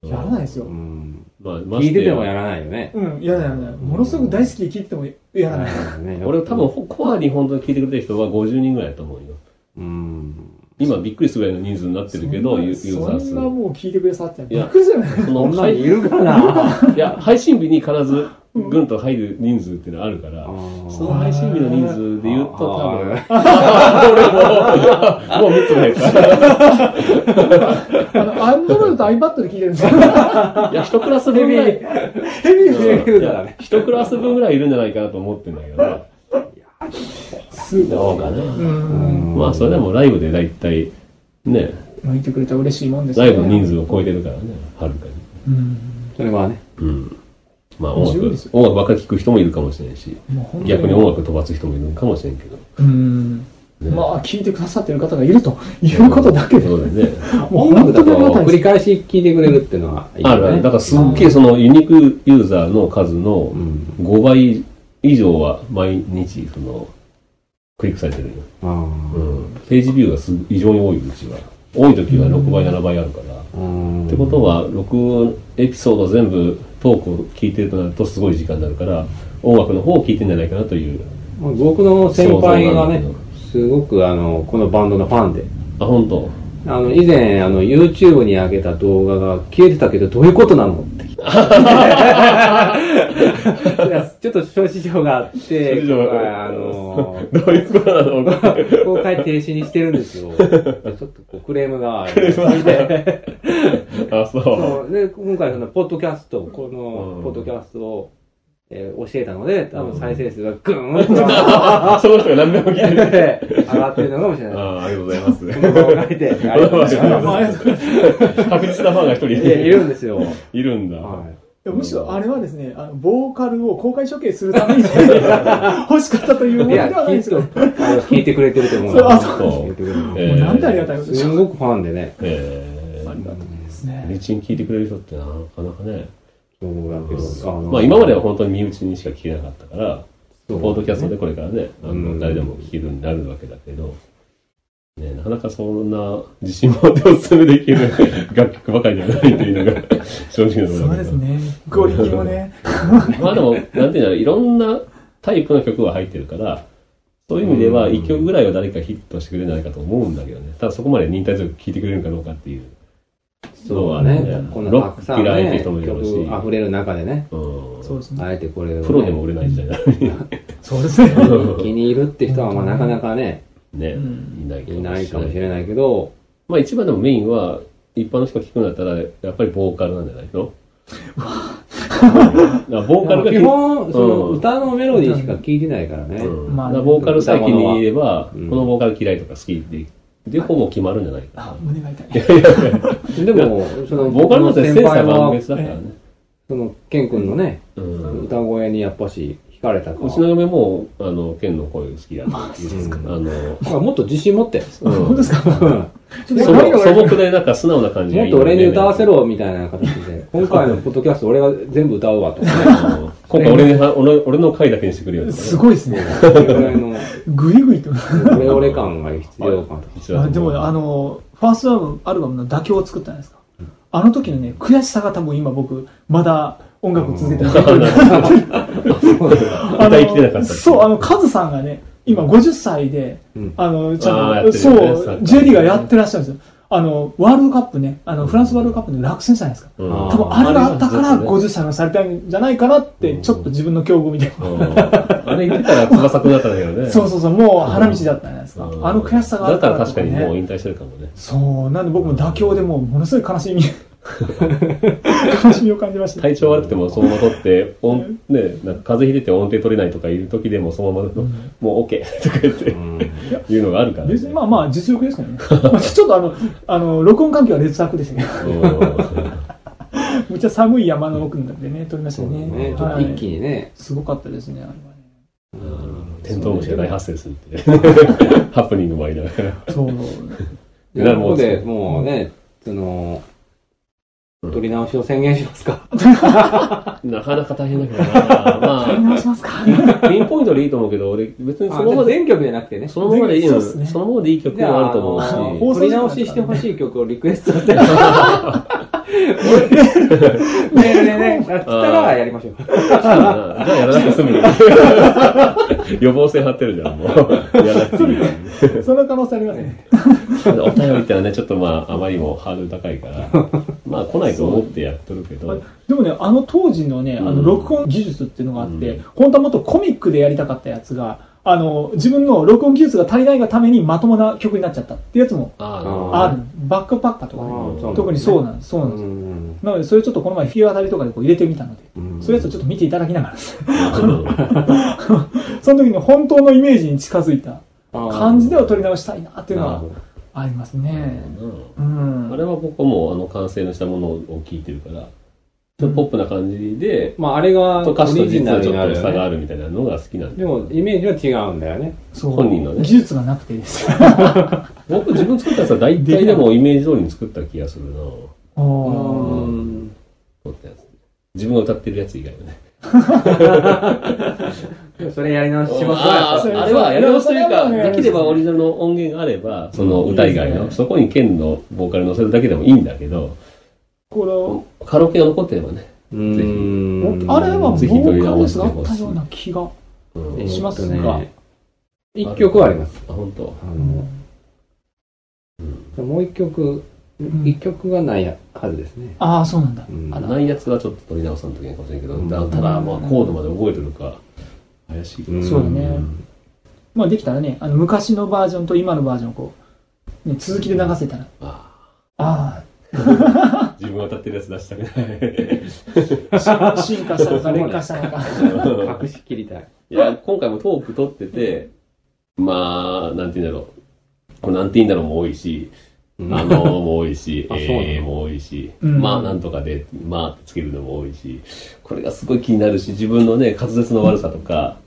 な。やらないですよう。ん。まあ、ま聞いててもやる。らないよね。うん、やらないやらない。ものすごく大好きで聞いててもやらない。ね俺多分コアに本当に聞いてくれてる人は50人ぐらいだと思うよ。うん。今びっくりするぐらいの人数になってるけど、ユユーザー数そんな。もう聞いてくれさって。びいやっくりするよね。そんなにいるかないや、配信日に必ずぐんと入る人数っていうのはあるから、その配信日の人数で言うと多分、俺も、もう3つないから。あの、アンドロイドと iPad で聞いてるんですよ。いや、一クラス分ぐらい、ヘビーヘビーユーザーだね。一クラス分ぐらいいるんじゃないかなと思ってんだけどな。すごい。どうかな。うん。まあ、それでもライブでだいたい、ね、向いてくれたら嬉しいもんですライブの人数を超えてるからね、はるかに。うん。それはね。うん。まあ、音楽音楽ばっかり聴く人もいるかもしれんし、もう本当逆に音楽飛ばす人もいるかもしれんけど。うん。ねまあ、聞いてくださってる方がいるということだけで。そうだよね。もう音楽だと繰り返し聞いてくれるっていうのはいいよね。あるある。だからすっげえそのユニークユーザーの数のうん。5倍以上は毎日そのクリックされてるよ。あうん。ページビューがす異常に多い、うちは。多い時は6倍、7倍あるから。うんってことは、録音、エピソード全部トークを聞いてるとなるとすごい時間になるから、音楽の方を聞いてんじゃないかなという。まあ僕の先輩がねすごくあのこのバンドのファンであ、本当。あの以前あの YouTube に上げた動画が消えてたけどどういうことなのってちょっと諸事情があって今回あのどういうことなの公開停止にしてるんですよ。ちょっとクレームが。ありましてあ、そう。そう。で今回そのポッドキャストこのうん。ポッドキャストを、えー教えたので多分再生数がグーンとあ、その人が何でも聞いてる。上がってるのかもしれない。ああ、ありがとうございます。この場を借りて、ありがとうございます。確実なファンが一人いやいるんですよ。いるんだ。はいいやむしろあれはですね、あの、ボーカルを公開処刑するために 欲しかったというものでいや、はないんですきっよ。と、あの聞いてくれてると思うそうあそう聞いてくれてるえもうなんてありがたいことでしょう。ごくファンでね。えありがたいですー、ね。レチン聞いてくれる人ってなかなかね。そうだけど、あのまあ今までは本当に身内にしか聞けなかったから、ポッドキャストでこれからね、あうんの誰でも聞けるようになるわけだけど、ね、なかなかそんな自信持ってお勧めできる 楽曲ばかりじゃないというのが 正直なところそう。ですね。クオリティもね。まあでも、なんていうんだろう、いろんなタイプの曲が入ってるから、そういう意味ではうん一曲ぐらいは誰かヒットしてくれるんじゃないかと思うんだけどね。ただそこまで忍耐強く聴いてくれるかどうかっていう。そうね。こんなたくさんロック嫌いってね、人もいるし。曲溢れる中でね、うん。そうですね。あえてこれをね。プロでも売れない時代なのに。そうですね。気に入るって人は、まあなかなかね、ね、うん。いないい。ないかもしれないけど、まあ一番でもメインは、一般の人が聞くんだったら、やっぱりボーカルなんじゃないの？ボーカルが基本、そのうん。歌のメロディーしか聞いてないからね。うん。まあボーカルさえ気に入れば、うん。このボーカル嫌いとか好きで、で、ほぼ決まるんじゃないかあな。、胸が痛い。でも、その、ボーカルなんて先千差万輩は、別だからね。その、ケン君のね、うん。歌声にやっぱし惹かれたかうちの嫁も、あの、ケンの声好きだって言ってああの、ら。もっと自信持って。うん本当ですか？素朴素朴でなんか素直な感じがもっいいと俺に歌わせろみたいな形で、今回のポッドキャスト俺が全部歌うわと かね。うん今回俺に俺俺の回だけにしてくれよねすごいですね。ぐらいの、グイグイと。オレオレ感が必要かと。でもね、あの、ファーストアルバムアルバムの妥協を作ったじゃないですか？あの時のね、悔しさが多分今僕、まだ音楽を続けてる。歌いきれなかったそう、あの、カズさんがね、今50歳で、うんあの、ちゃんと、そう、J リーガーやってらっしゃるんですよ。あの、ワールドカップね、あの、フランスワールドカップで落選したじゃないですか。うんあ多分あれがあったからあれが50歳のされたんじゃないかなって、ちょっと自分の境遇みたいな。うんあれ言ってたら翼くなったんだけどね。そうそうそう、もう花道だったじゃないですか。うんあの悔しさがあだったるからら確かにもうね。引退してるかもね。そう、なんで僕も妥協でもうものすごい悲しみ、悲しみを感じました。体調悪くてもそのまま取って、音、ね、なんか風邪ひいてて音程取れないとかいう時でもそのままの、もう OK とか言って、いうのがあるからね。別にまあまあ実力ですけどね。まあちょっとあの、あの、録音環境は劣悪でしたけど、むっちゃ寒い山の奥なんでね、撮りましたよね。ね、はい一気にね、すごかったですね、あれはね。うんテントウムシが大発生するって。ハプニングもありながら。そう。でここでもうね、その、取り直しを宣言しますか？なかなか大変だけどな。ま撮り直しますか？あ、ピンポイントでいいと思うけど、俺別にそあのままで、全曲じゃなくてね。そのままでいいの、そねそのままでいい曲もあると思うし。取り直ししてほしい曲をリクエストして。メールでね、来たらやりましょう。じゃあやらなくて済むよ。予防線張ってるじゃん、もう。やらなくていい。その可能性ありますね。お便りってのはね、ちょっとまあ、あまりにもハードル高いから、まあ来ないと思ってやっとるけど、でもね、あの当時のね、あのうん録音技術っていうのがあって、うん本当はもっとコミックでやりたかったやつが、あの、自分の録音技術が足りないがためにまともな曲になっちゃったっていうやつもあある。バックパッカーとかね。特にそうなんです。そうなんです。んなので、それちょっとこの前、日当たりとかでこう入れてみたので、うんそういうやつをちょっと見ていただきながら その時の本当のイメージに近づいた感じでは撮り直したいなっていうのはありますね。ううんん。あれは僕もあの完成のしたものを聞いてるから、ちょっとポップな感じで、まあ、あれがと歌詞とオリジナル実はちょっ。と差があるみたいなのが好きなんで。でも、イメージは違うんだよね。そう本人のね技術がなくてです。僕自分作ったやつは大体でもイメージ通りに作った気がするなおーうん撮ったやつ。自分が歌ってるやつ以外はね。それやり直ししますあそうああれはやり直しというか、できればオリジナルの音源があれば、その歌以外の、いいですねそこに剣のボーカル乗せるだけでもいいんだけど、こカラオケが残ってればね。うーんの、あれはボーカルがあったような気が。しますねが一曲はあります。あ、本当。あの、もう一曲、ん一曲がないはずですね。ああ、そうなんだ。うんあらないやつはちょっと取り直さんといけないかもしれんけど、ただ、まあ、コードまで覚えてるか、怪しいけど。そうだねまあできたらね、あの昔のバージョンと今のバージョンをこう、ね、続きで流せたら。あああ 自分が歌ってるやつ出したくない。あ、進化したのか劣化したのか。隠し切りたい。いや、今回もトーク撮ってて、まあ、なんて言うんだろう。これなんて言うんだろうも多いし、うんあのも多いし、あそうなの？えーも多いし、うんまあなんとかで、まあってつけるのも多いし、これがすごい気になるし、自分のね、滑舌の悪さとか、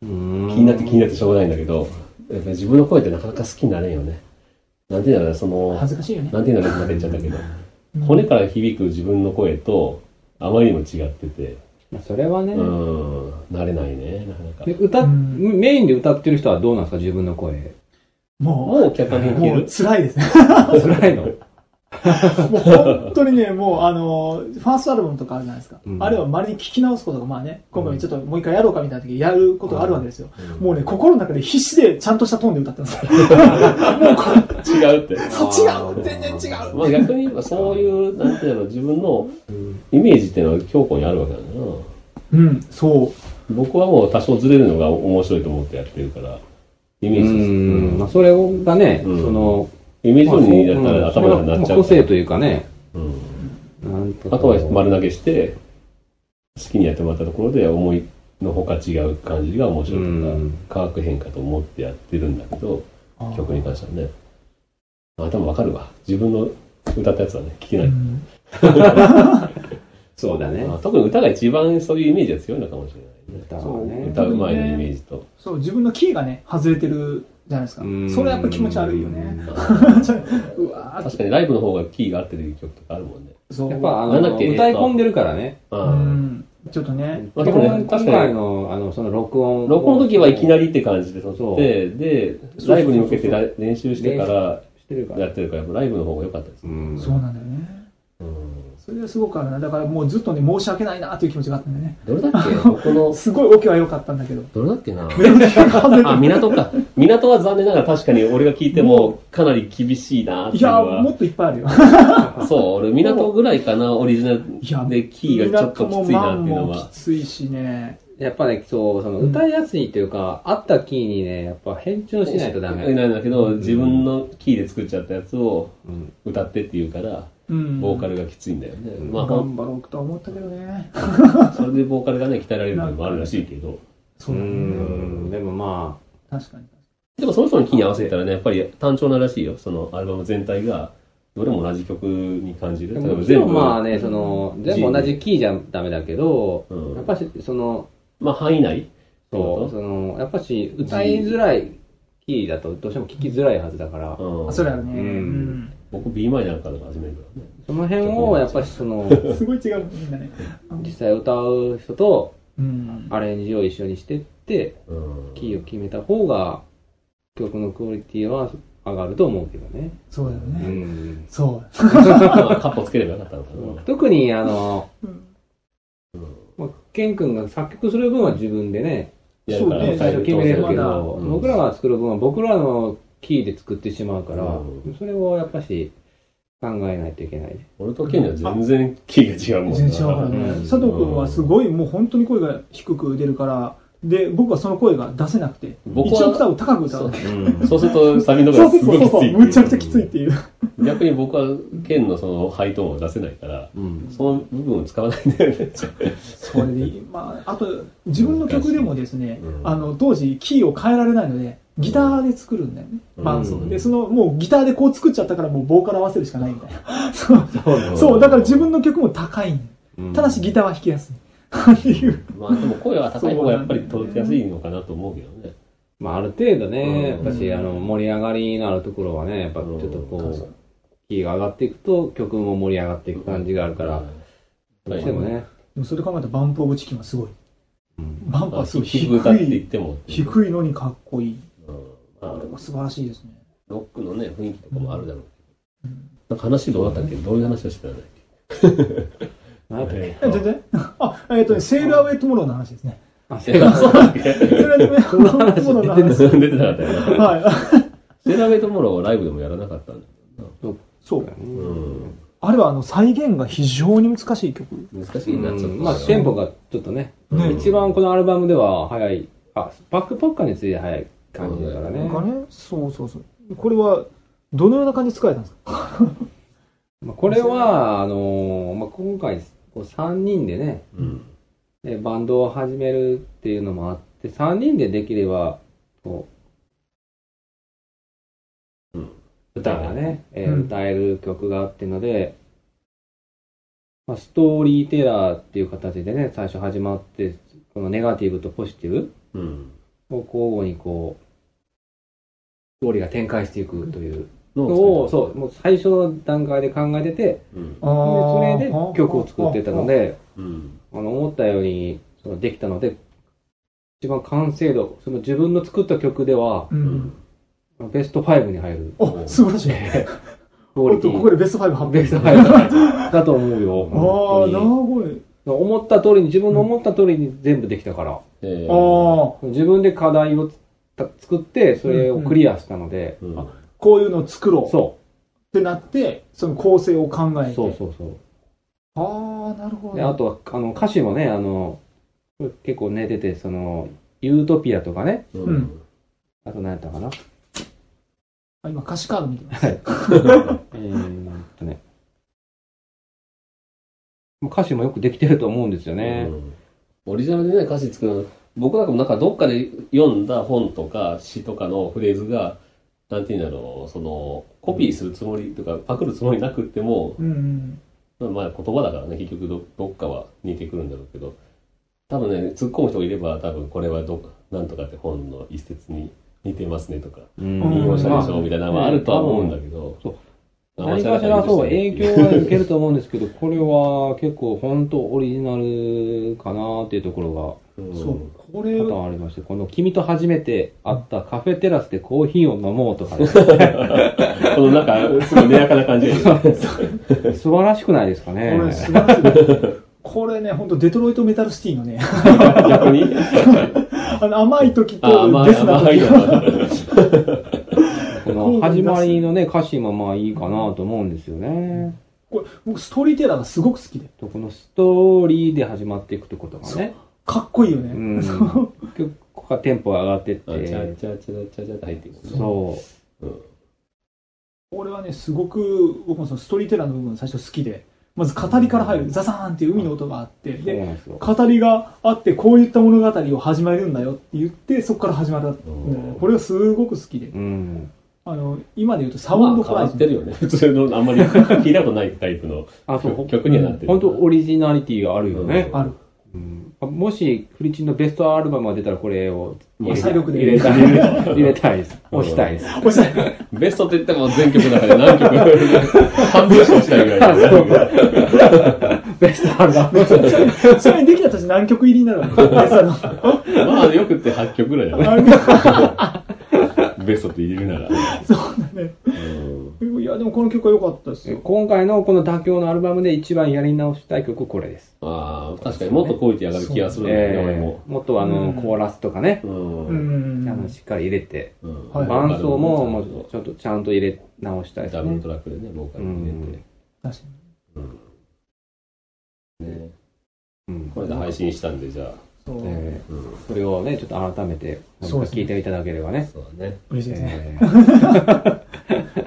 気気になって気になってしょうがないんだけど、やっぱり自分の声ってなかなか好きになれんよね。なんて言うんだろうね、その、恥ずかしいよね。なんて言うんだろう、また言っちゃったけど、骨から響く自分の声と、あまりにも違ってて、まあそれはねう、ん、慣れないね、なかなかで。歌っ、うんメインで歌ってる人はどうなんですか自分の声。ももう客観的う、に聞ける？もう辛いですね。辛いの？もう本当にね、もうあの、ファーストアルバムとかあるじゃないですか。うんあれを周りに聞き直すことが、まあね、今回ちょっともう一回やろうかみたいな時やることがあるわけですよ。もうね、心の中で必死でちゃんとしたトーンで歌ってます。違うって。そう違う全然違うまあ逆に言えばそういう、なんていうの、自分のイメージっていうのは強固にあるわけだな。うん、そう。僕はもう多少ずれるのが面白いと思ってやってるから、イメうージです。ん。まあそれがね、うんその、イメージ通りにやったらまあ頭がなっちゃう。個性というかね、うんあとは丸投げして、好きにやってもらったところで思いのほか違う感じが面白いとうんか、化学変化と思ってやってるんだけど、曲に関してはね。あ、でもわかるわ。自分の歌ったやつはね、聞けない。うん そうだねまあ。特に歌が一番そういうイメージが強いのかもしれないね。歌はね。歌う前のイメージと。そう、自分のキーがね、外れてるじゃないですかうん。それやっぱ気持ち悪いよね。うわー確かにライブの方がキーが合ってる曲とかあるもんね。そう。やっぱあの、歌い込んでるからね。うあん、ちょっとね。まあでもね今確かに回の、あの、その録音。録音の時はいきなりって感じで撮そうって、で、ライブに向けてら練習してからしてるから。やってるから、やっぱライブの方が良かったです。うん。そうなんだよね。うんそれがすごくあるな。だからもうずっとね、申し訳ないなという気持ちがあったんでね。どれだっけ？この、すごいオケは良かったんだけど。どれだっけな？あ、港か。港は残念ながら確かに俺が聞いてもかなり厳しいなっていやいうのはも。っといっぱいあるよ。そう、俺港ぐらいかな、オリジナルいやでキーがちょっときついなっていうのもはき。ついしね。やっぱね、そう、その歌いやすいっていうか、合ったキーにね、やっぱ変調しないとダメ。なんだけど、自分のキーで作っちゃったやつをうん。歌ってって言うから、うん。ボーカルがきついんだよね。うんまあ頑張ろうとは思ったけどね。それでボーカルがね、鍛えられるのもあるらしいけど。うそう。ん。でもま確かに。でもその人のキーに合わせたらね、やっぱり単調ならしいよ。そのアルバム全体が、どれも同じ曲に感じあ、る。でももちろんまあね、その、全部同じキーじゃダメだけど、うんやっぱし、その、まあ範囲内そう、その、やっぱし、歌いづらいキーだとどうしても聴きづらいはずだから、うんあそれあるね。うんうん。僕 B マイナーから始めるからね。その辺を、やっぱしその、すごい違う、みんなね。実際歌う人とうん。アレンジを一緒にしてって、うんキーを決めた方が、曲のクオリティは上がると思うけどね。そうだようね。ん。そう。ま あカッコつければよかったのかな。特に、あの、うんまあ、ケン君が作曲する分は自分でね、やるからそうね最初決めれるけど、うん僕らが作る分は僕らのキーで作ってしまうから、うんそれをやっぱし考えないといけないね。俺とケンには全然キーが違うもんな。全然違うからねうん。佐藤君はすごい、もう本当に声が低く出るから、で、僕はその声が出せなくて、僕は一オクターブ高く歌う。うん。そうするとサビのがすごいきついむちゃくちゃきついっていう。逆に僕はケンのそのハイトーンを出せないから、うん。その部分を使わないんだよね。それで、まあ、あと、自分の曲でもですねう、んあの、当時、キーを変えられないので、ギターで作るんだよね、うん伴奏。うんで、その、もうギターでこう作っちゃったから、もうボーカル合わせるしかないみたいな。そう。そうそう、だから自分の曲も高いんだようんただしギターは弾きやすい。っていう。まあでも声は高い方がやっぱり届きやすいのかなと思うけどね。まあある程度ね、やうんっぱし、あの、盛り上がりのあるところはね、やっぱちょっとこうキーが上がっていくと曲も盛り上がっていく感じがあるから、どうしてもね。でもそれ考えたらバンプオブチキンはすごい。うんバンパーすごい低低く歌って言っい、ても。低いのにかっこいい。ああれも素晴らしいですね。ロックのね、雰囲気とかもあるだろうけうんど。なんか話どうなったっけ？どういう話をしてたんだっ何やったっけ？あ、えっ、とね、 Sail Away Tomorrow の話ですね。 Sail Away Tomorrow の話。出てなかったよな。はい。 Sail Away Tomorrow はライブでもやらなかったんだそう。うん。あれはあの再現が非常に難しい曲。難しいな、ちょっと。まあ、テンポがちょっとね、ね一番このアルバムでは早い、あ、バックパッカーについて早い感じだからね。ね、そうそうそう。これは、どのような感じで使えたんですか？まあ、これは、あのーまあ、今回、こう3人でね、うん。えバンドを始めるっていうのもあって、3人でできれば、こうん。う、歌がね、えーうん歌える曲がってので、まあ、ストーリーテラーっていう形でね、最初始まって、このネガティブとポジティブうん。を交互にこう、ストーリーが展開していくというののを、そう、もう最初の段階で考えてて、でう。うん。それで曲を作ってたので、うん。あの、思ったように、そのできたので、一番完成度、その自分の作った曲では、う。うんん。ベスト5に入る。お、素晴らしい。クオリティおっとここでベスト5発表。ベスト5だと思うよ。ああ、なるほど。思った通りに、自分の思った通りに全部できたから、えああ、自分で課題をた作って、それをクリアしたので、うん。あこういうのを作ろうっそてなって、その構成を考えう、て。そうそうそう。ああ、なるほど。で、あとは、あの、歌詞もね、あの、結構ね、出て、その、ユートピアとかね、ううんん。あと何やったかな。あ今歌詞カード見てます。はい。えーっとね。歌詞もよくできてると思うんですよね。うんオリジナルでね、歌詞作るの、僕なんかもなんかどっかで読んだ本とか詩とかのフレーズが、なんていうんだろう、その、コピーするつもりとか、パクるつもりなくっても、うんうん。まあ言葉だからね、結局どどっかは似てくるんだろうけど、多分ね、突っ込む人がいれば、多分これはどなんとかって本の一節に似てますねとか、引用したでしょまあみたいなのはあるとは思うんだけど、そうあ何かしらそう影響は受けると思うんですけど、これは結構本当オリジナルかなっていうところうん。そう。これが多々ありまして、この君と初めて会ったカフェテラスでコーヒーを飲もうとかね、このなんか、すごい根やかな感じが 素晴らしくないですかこねれ。素晴らしい。これね、本当デトロイトメタルシティのね、逆に？あの甘い時あ、とデスな時の。この始まりのね、歌詞もまあいいかなと思うんですよね。これ僕ストーリーテラーがすごく好きで、とこのストーリーで始まっていくとことかね。かっこいいよね。うん。そうここからテンポが上がってっあチャて、チャチャチャチャって入っていく。そう。うん。俺はね、すごく、僕もそのストーリーテラーの部分最初好きで、まず語りから入る、ザザーンっていう海の音があって、で。語りがあって、こういった物語を始めるんだよって言って、そこから始まったんだよね。これがすごく好きで、うん。あの、今で言うとサウンドまあ変わホライズンってるよね。普通の、あんまり聞いたことないタイプのあ、そう。曲にはなってる。本当オリジナリティがあるよね。ある。うんもし、フリチンのベストアルバムが出たらこれを入れ入れたい。入れたいです。押したいです。おじさんベストって言っても全曲の中で何曲？半分しかしたいぐらい。ベストアルバム。それにできたとして何曲入りになるわけベストのまあよくって8曲ぐらいだね。あベストって入れるなら。そうもこの曲は良かったですよ。今回のこの妥協のアルバムで一番やり直したい曲これです。ああ、確かにもっとクオリティ上がる気がするんだ俺えも。ーもっとあの、うんコーラスとかね、う。うんしっかり入れて、うんはい伴奏ももうちょっとちゃんと入れ直したいですねダブルト。ラックでね、ボーカル入れて。確かねうんこれで配信したんで、じゃあ。に。そう。ん。ーそれをね、ちょっと改めて、そうですね聞いていただければね。そうだね。嬉しいですね。えー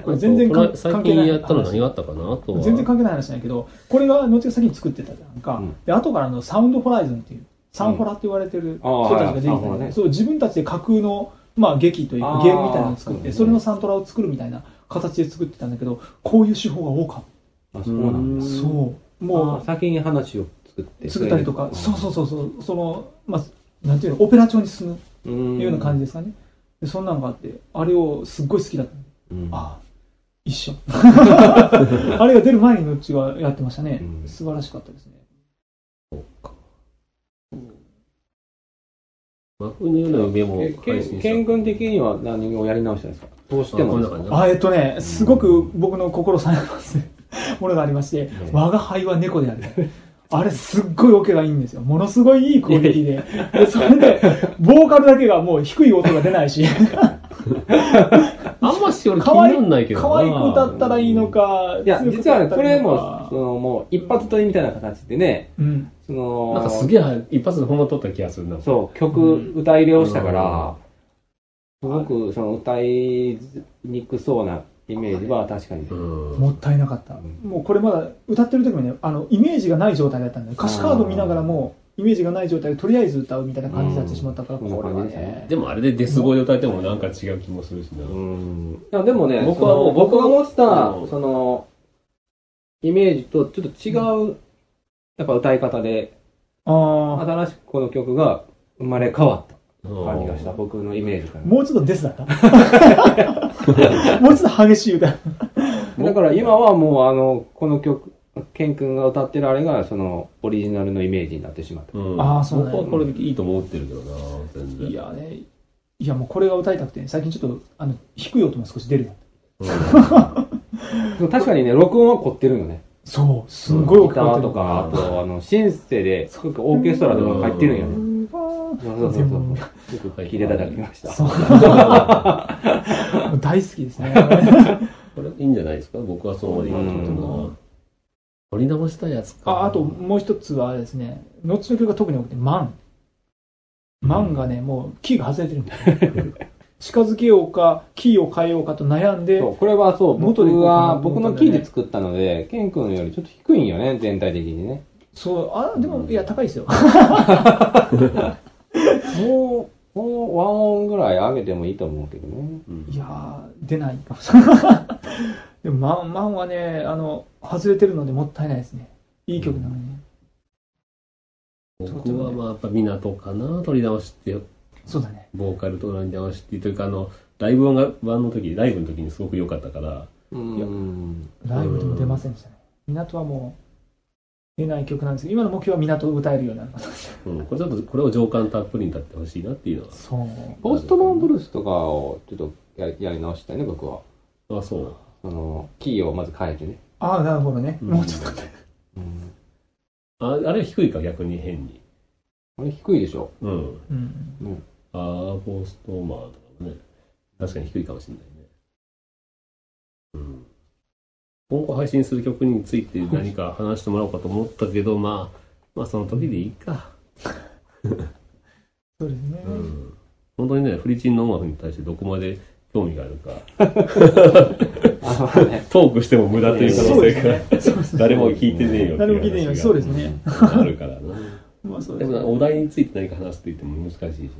これ全然関最近関係ないやったの何があったかな？あとは。全然関係ない話なんやけど、これが後が先に作ってたじゃんか。うんで、後からあのサウンドホライズンっていう、サンホラって言われてる人たちが出てきたはいはいサンホラねそう、自分たちで架空の、まあ劇というかゲームみたいなのを作って、うんそれのサントラを作るみたいな形で作ってたんだけど、こういう手法が多かっあ、そうなんだ。た。うんそう。ももう先に話を作って。う、作ったりとか、そうそうそうそう、その、まあ、なんていうの、オペラ調に進むう。うんような感じですかね。で、そんなのがあって、あれをすっごい好きだった。うんああ、一緒。あれが出る前にのっちがやってましたね。うん素晴らしかったですね。真冬のような夢もけ配信した。けん君的には何をやり直したんですか？どうしてもですかあえっとね、すごく僕の心をされますものがありまして、我が輩は猫である。あれすっごいオケがいいんですよ。ものすごいいいクオリティで。で、それで、ボーカルだけがもう低い音が出ないし、あんまし俺気可愛になんないけどな。可愛く歌ったらいいのか、いや、実はこれもその、もう、一発撮りみたいな形でね、うん。その、なんかすげえ一発でほんま撮った気がするな。そう、曲、歌入れをしたから、すごく、その、歌いにくそうなイメージは確かに。うん。もったいなかった。もうこれまだ歌ってる時もね、あの、イメージがない状態だったんだよ。歌詞カード見ながらも、イメージがない状態でとりあえず歌うみたいな感じになってしまったから、うんこれはねね。でもあれでデス声で歌えてもなんか違う気もするしな。うん。いや、でもね、僕はもう僕が思ってたう、んその、イメージとちょっと違う、やっぱ歌い方で、ああ、新しくこの曲が生まれ変わったうん感じがした、僕のイメージから。もうちょっとデスだった？もうちょっと激しい歌。だから今はもうあの、この曲、ケン君が歌ってるあれが、その、オリジナルのイメージになってしまった。うん。あーそうなんや僕はこれでいいと思ってるけどな、全然。いやね、いやもうこれが歌いたくて、最近ちょっと、あの、低い音も少し出るよ。でも 確かにね、録音は凝ってるよね。そう、すんごいギタ音かかってるーとか、あと、あの、シンセで、すごくオーケストラとか入ってるんよね。そうそうそうそう。よく聞いていただきました。そう大好きですね。これいいんじゃないですか？僕はそう思いますけどな。取り直したやつか。ああともう一つはですね、後の曲が特に多くて、マン。マンがね、もうキーが外れてるんだよ。近づけようか、キーを変えようかと悩んでそ、う、これはそう、元で僕は、僕のキーで作ったので、ケン君よりちょっと低いんよね、全体的にね。そう、あ、でも、いや、高いですよ。もう、もうワン音ぐらい上げてもいいと思うけどね。うんいやー、出ないかもしれない。でも、マン、マンはね、あの、外れてるのでもったいないですね。いい曲なのにね。僕はまあやっぱ港かな、取り直して、そうだね。ボーカルと取り直してというか、あの、ライブ版版の時、ライブの時にすごく良かったから、うん。ライブでも出ませんでしたね。港はもう、出ない曲なんですけど、今の目標は港を歌えるようになることです。うん、これちょっと、これを情感たっぷりに歌ってほしいなっていうのは。そう。ポストマンブルースとかをちょっとややり直したいね、僕は。あ、そう。その、キーをまず変えてね。ああ、なるほどね。うんもうちょっとね。うん。ああれ低いか、逆に変に。あれ低いでしょ。うん。うん。アーボストーマーとかもね、確かに低いかもしれないね。うん。今後配信する曲について何か話してもらおうかと思ったけど、まあ、まあその時でいいか。そうですね。うん。本当にね、フリチンの音楽に対してどこまで興味があるか。トークしても無駄という可能性が。誰も聞いてねえよ誰も聞いてねえよ。そうですね。あるからな。まあそうでですねもお題について何か話すって言っても難しいしね。